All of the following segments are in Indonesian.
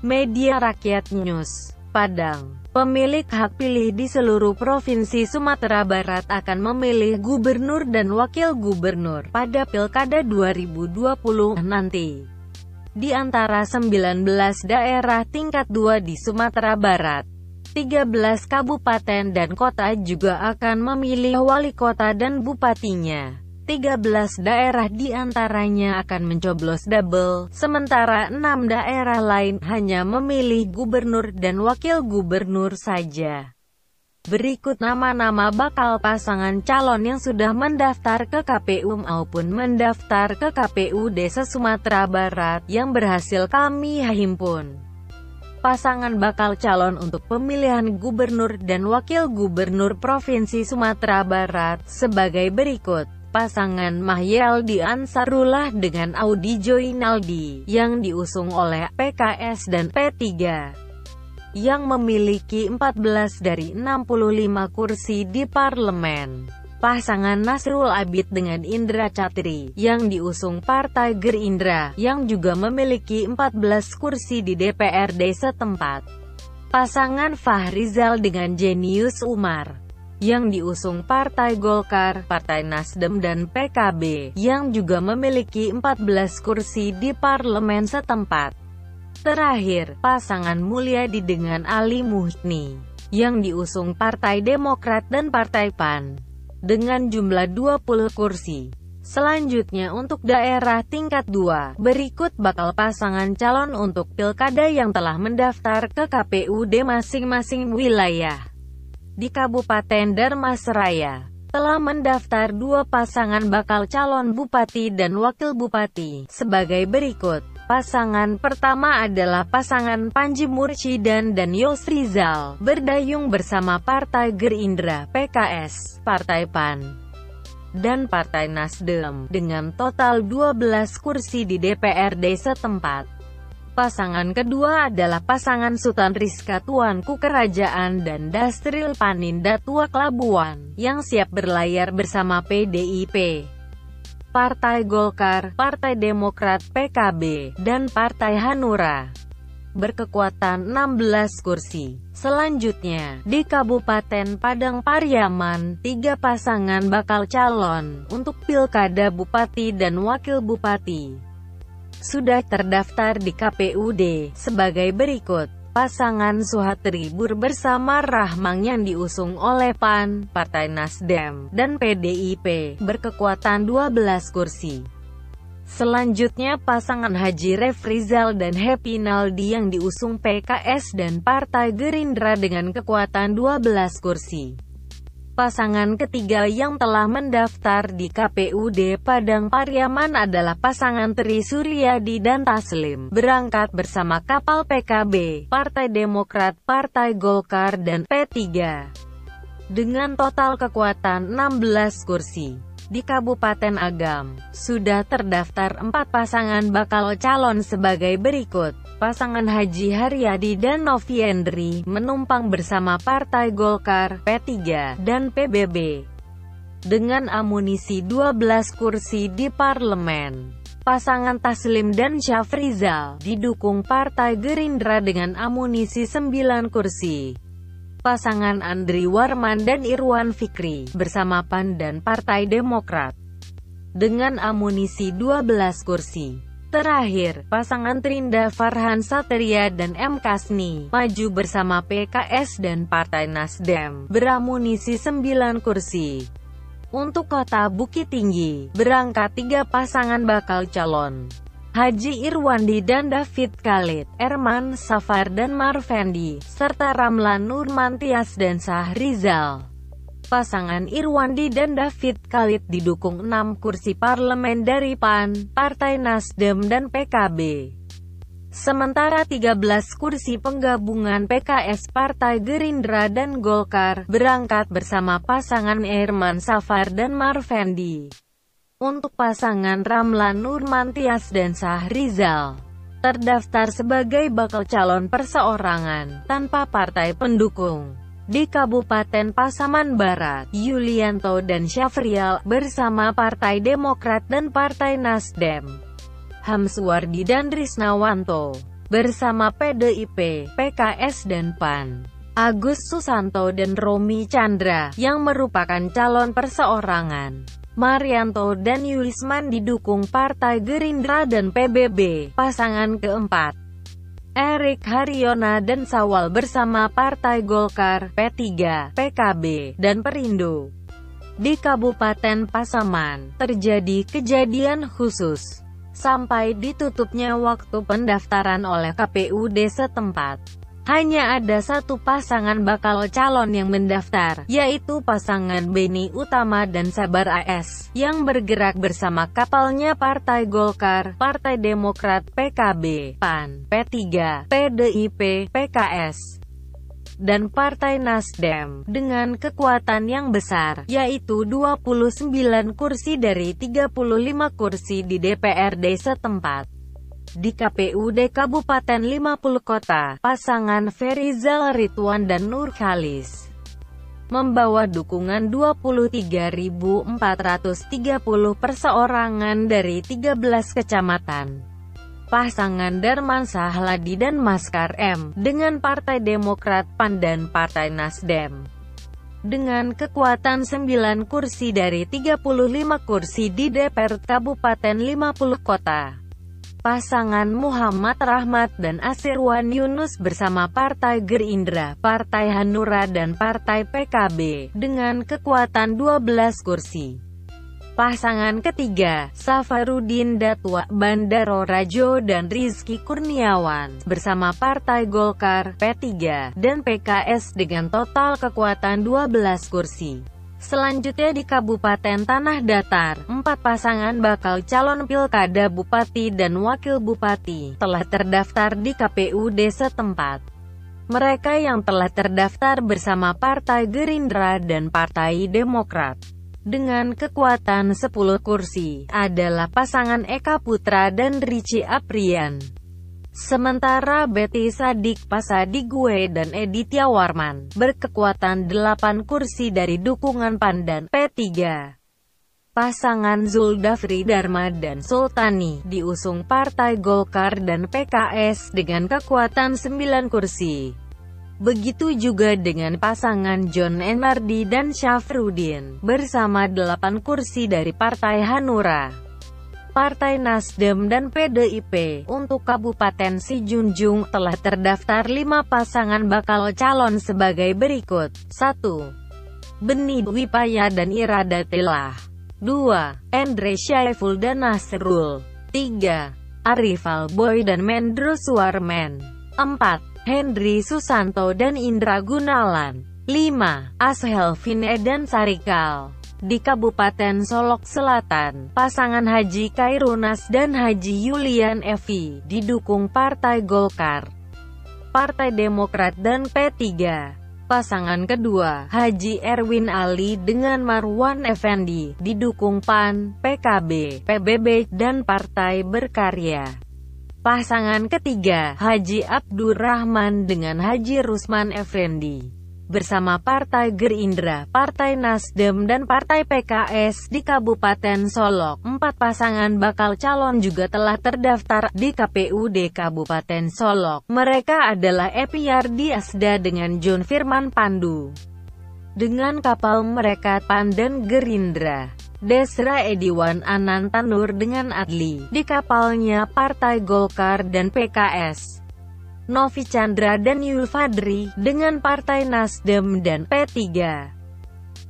Media Rakyat News, Padang. Pemilik hak pilih di seluruh provinsi Sumatera Barat akan memilih gubernur dan wakil gubernur pada Pilkada 2020 nanti. Di antara 19 daerah tingkat 2 di Sumatera Barat, 13 kabupaten dan kota juga akan memilih wali kota dan bupatinya. 13 daerah di antaranya akan mencoblos double, sementara 6 daerah lain hanya memilih gubernur dan wakil gubernur saja. Berikut nama-nama bakal pasangan calon yang sudah mendaftar ke KPU maupun mendaftar ke KPU Desa Sumatera Barat yang berhasil kami himpun. Pasangan bakal calon untuk pemilihan gubernur dan wakil gubernur Provinsi Sumatera Barat sebagai berikut pasangan Mahyaldi Ansarullah dengan Audi Joinaldi, yang diusung oleh PKS dan P3 yang memiliki 14 dari 65 kursi di parlemen. Pasangan Nasrul Abid dengan Indra Catri, yang diusung Partai Gerindra, yang juga memiliki 14 kursi di DPRD setempat. Pasangan Fahrizal dengan Jenius Umar, yang diusung Partai Golkar, Partai Nasdem dan PKB, yang juga memiliki 14 kursi di parlemen setempat. Terakhir, pasangan Mulyadi dengan Ali Muhni, yang diusung Partai Demokrat dan Partai PAN, dengan jumlah 20 kursi. Selanjutnya untuk daerah tingkat 2, berikut bakal pasangan calon untuk pilkada yang telah mendaftar ke KPUD masing-masing wilayah di Kabupaten Darmasraya telah mendaftar dua pasangan bakal calon bupati dan wakil bupati, sebagai berikut. Pasangan pertama adalah pasangan Panji Murcidan dan Yos Rizal, berdayung bersama Partai Gerindra, PKS, Partai PAN, dan Partai Nasdem, dengan total 12 kursi di DPRD setempat. Pasangan kedua adalah pasangan Sultan Rizka Tuanku Kerajaan dan Dastril Paninda Tua Kelabuan, yang siap berlayar bersama PDIP. Partai Golkar, Partai Demokrat PKB, dan Partai Hanura berkekuatan 16 kursi. Selanjutnya, di Kabupaten Padang Pariaman, tiga pasangan bakal calon untuk Pilkada Bupati dan Wakil Bupati sudah terdaftar di KPUD, sebagai berikut. Pasangan Suhatri Bur bersama Rahmang yang diusung oleh PAN, Partai Nasdem, dan PDIP, berkekuatan 12 kursi. Selanjutnya pasangan Haji Refrizal dan Happy Naldi yang diusung PKS dan Partai Gerindra dengan kekuatan 12 kursi. Pasangan ketiga yang telah mendaftar di KPUD Padang Pariaman adalah pasangan Tri Suryadi dan Taslim, berangkat bersama kapal PKB, Partai Demokrat, Partai Golkar dan P3. Dengan total kekuatan 16 kursi di Kabupaten Agam. Sudah terdaftar empat pasangan bakal calon sebagai berikut. Pasangan Haji Haryadi dan Novi Endri menumpang bersama Partai Golkar, P3, dan PBB. Dengan amunisi 12 kursi di parlemen. Pasangan Taslim dan Syafrizal didukung Partai Gerindra dengan amunisi 9 kursi pasangan Andri Warman dan Irwan Fikri, bersama PAN dan Partai Demokrat. Dengan amunisi 12 kursi. Terakhir, pasangan Trinda Farhan Satria dan M. Kasni, maju bersama PKS dan Partai Nasdem, beramunisi 9 kursi. Untuk kota Bukit Tinggi, berangkat tiga pasangan bakal calon. Haji Irwandi dan David Khalid, Erman Safar dan Marvendi, serta Ramlan Nurmantias dan Sahrizal. Pasangan Irwandi dan David Khalid didukung 6 kursi parlemen dari PAN, Partai Nasdem dan PKB. Sementara 13 kursi penggabungan PKS Partai Gerindra dan Golkar berangkat bersama pasangan Erman Safar dan Marvendi. Untuk pasangan Ramlan Nurmantias dan Sahrizal, terdaftar sebagai bakal calon perseorangan, tanpa partai pendukung. Di Kabupaten Pasaman Barat, Yulianto dan Syafrial, bersama Partai Demokrat dan Partai Nasdem. Hamswardi dan Risnawanto bersama PDIP, PKS dan PAN. Agus Susanto dan Romi Chandra, yang merupakan calon perseorangan. Marianto dan Yulisman didukung Partai Gerindra dan PBB, pasangan keempat. Erik Haryona dan Sawal bersama Partai Golkar, P3, PKB, dan Perindo. Di Kabupaten Pasaman, terjadi kejadian khusus. Sampai ditutupnya waktu pendaftaran oleh KPUD setempat. Hanya ada satu pasangan bakal calon yang mendaftar, yaitu pasangan Beni Utama dan Sabar AS, yang bergerak bersama kapalnya Partai Golkar, Partai Demokrat, PKB, PAN, P3, PDIP, PKS, dan Partai Nasdem, dengan kekuatan yang besar, yaitu 29 kursi dari 35 kursi di DPRD setempat. Di KPUD Kabupaten 50 Kota, pasangan Ferizal Ridwan dan Nur Khalis membawa dukungan 23.430 perseorangan dari 13 kecamatan. Pasangan Darman Sahladi dan Maskar M, dengan Partai Demokrat PAN dan Partai Nasdem. Dengan kekuatan 9 kursi dari 35 kursi di DPR Kabupaten 50 Kota. Pasangan Muhammad Rahmat dan Asirwan Yunus bersama Partai Gerindra, Partai Hanura dan Partai PKB, dengan kekuatan 12 kursi. Pasangan ketiga, Safarudin Datwa, Bandaro Rajo dan Rizky Kurniawan, bersama Partai Golkar, P3, dan PKS dengan total kekuatan 12 kursi. Selanjutnya di Kabupaten Tanah Datar, empat pasangan bakal calon pilkada bupati dan wakil bupati telah terdaftar di KPUD setempat. Mereka yang telah terdaftar bersama Partai Gerindra dan Partai Demokrat dengan kekuatan 10 kursi adalah pasangan Eka Putra dan Richie Aprian. Sementara Betty Sadik Pasadigwe dan Editya Warman berkekuatan 8 kursi dari dukungan PAN dan P3. Pasangan Zuldafri Dharma dan Sultani diusung Partai Golkar dan PKS dengan kekuatan 9 kursi. Begitu juga dengan pasangan John Enardi dan Syafrudin, bersama 8 kursi dari Partai Hanura. Partai Nasdem dan PDIP. Untuk Kabupaten Sijunjung, telah terdaftar lima pasangan bakal calon sebagai berikut. 1. Beni Wipaya dan Irada Telah 2. Andre Syaiful dan Nasrul 3. Arif Alboy dan Mendro Suarmen 4. Henry Susanto dan Indra Gunalan 5. Ashelvin dan Sarikal di Kabupaten Solok Selatan, pasangan Haji Kairunas dan Haji Yulian Evi, didukung Partai Golkar, Partai Demokrat dan P3. Pasangan kedua, Haji Erwin Ali dengan Marwan Effendi, didukung PAN, PKB, PBB, dan Partai Berkarya. Pasangan ketiga, Haji Abdurrahman dengan Haji Rusman Effendi bersama Partai Gerindra, Partai Nasdem dan Partai PKS di Kabupaten Solok. Empat pasangan bakal calon juga telah terdaftar di KPUD Kabupaten Solok. Mereka adalah Epiardi Asda dengan John Firman Pandu. Dengan kapal mereka PAN dan Gerindra. Desra Ediwan Anantanur dengan Adli, di kapalnya Partai Golkar dan PKS. Novi Chandra dan Yulfadri, dengan Partai Nasdem dan P3.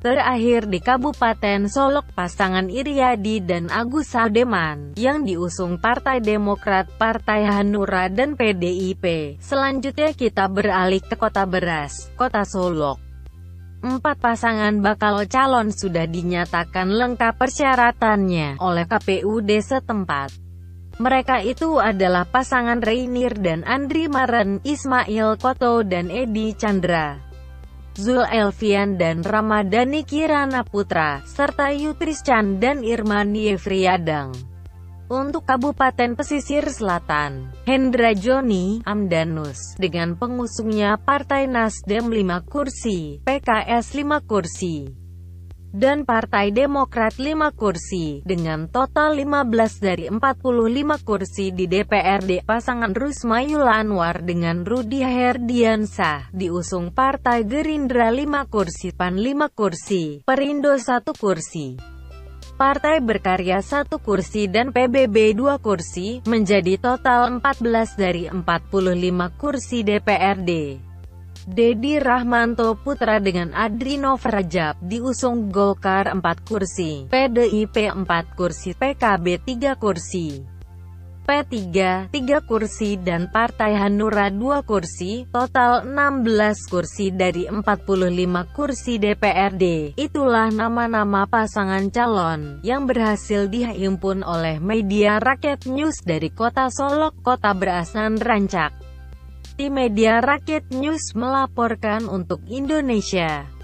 Terakhir di Kabupaten Solok pasangan Iriadi dan Agus Sademan, yang diusung Partai Demokrat, Partai Hanura dan PDIP. Selanjutnya kita beralih ke Kota Beras, Kota Solok. Empat pasangan bakal calon sudah dinyatakan lengkap persyaratannya oleh KPUD setempat. Mereka itu adalah pasangan Rainier dan Andri Maren, Ismail Koto dan Edi Chandra. Zul Elvian dan Ramadhani Kirana Putra, serta Yutriscan dan Irman Yefriadang. Untuk Kabupaten Pesisir Selatan, Hendra Joni, Amdanus, dengan pengusungnya Partai Nasdem 5 kursi, PKS 5 kursi. Dan Partai Demokrat 5 kursi, dengan total 15 dari 45 kursi di DPRD. Pasangan Rusmayula Anwar dengan Rudi Herdiansah, diusung Partai Gerindra 5 kursi, PAN 5 kursi, Perindo 1 kursi. Partai Berkarya 1 kursi dan PBB 2 kursi, menjadi total 14 dari 45 kursi DPRD. Dedi Rahmanto Putra dengan Adrino Rajab diusung Golkar 4 kursi, PDIP 4 kursi, PKB 3 kursi, P3 3 kursi dan Partai Hanura 2 kursi, total 16 kursi dari 45 kursi DPRD. Itulah nama-nama pasangan calon yang berhasil dihimpun oleh media Rakyat News dari Kota Solok, Kota Berasan Rancak. Media Rakyat News melaporkan untuk Indonesia.